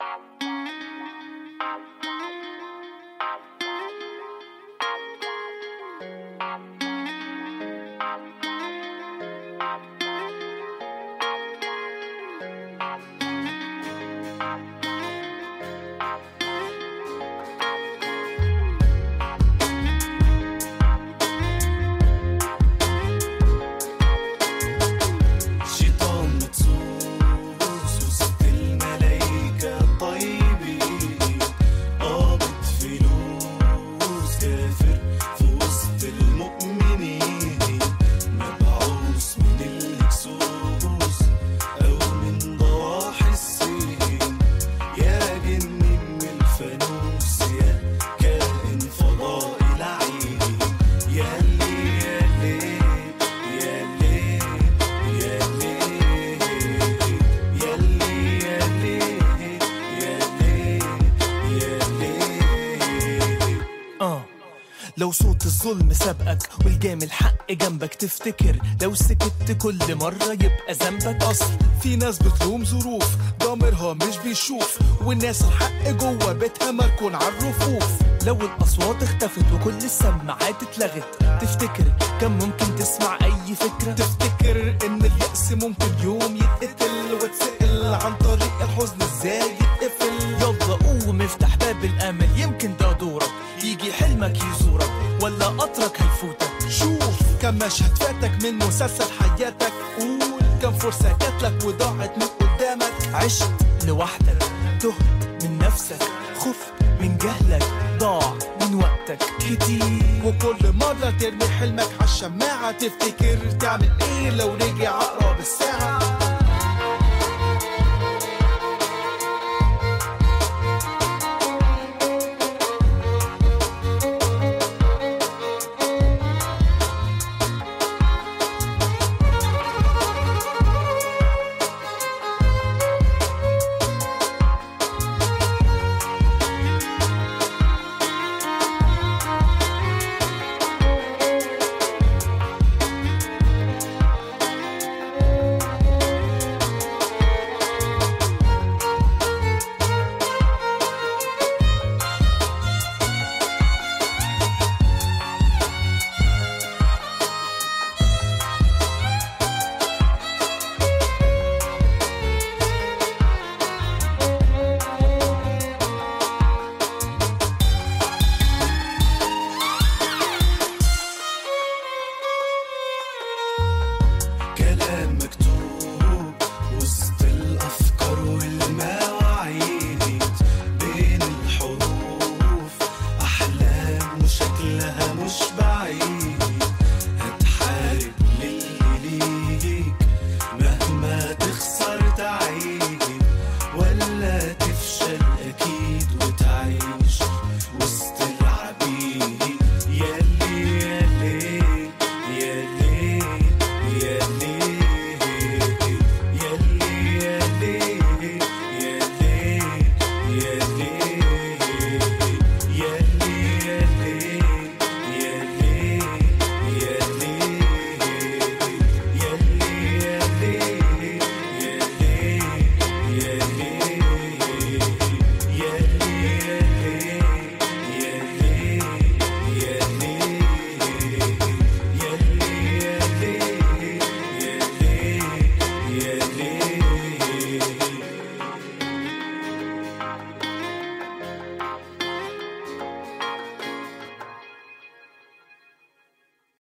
you لو صوت الظلم سابقك والجام الحق جنبك تفتكر لو سكت كل مرة يبقى ذنبك أصل. في ناس بتلوم ظروف ضميرها مش بيشوف والناس الحق جوه بيتها مركون على الرفوف. لو الأصوات اختفت وكل السماعات اتلغت تفتكر كان ممكن تسمع أي فكرة؟ تفتكر إن اليأس ممكن يوم يتقتل وتسأل عن طريق الحزن إزاي ولا قطرك هيفوتك شوف كم مشهد فاتك من مسلسل حياتك. قول كم فرصة جاتلك وضاعت من قدامك. عشت لوحدك. تهت من نفسك. خفت من جهلك. ضاع من وقتك. كتير. وكل مرة ترمي حلمك عالشماعة تفتكر تعمل إيه لو رجع عقرب الساعة.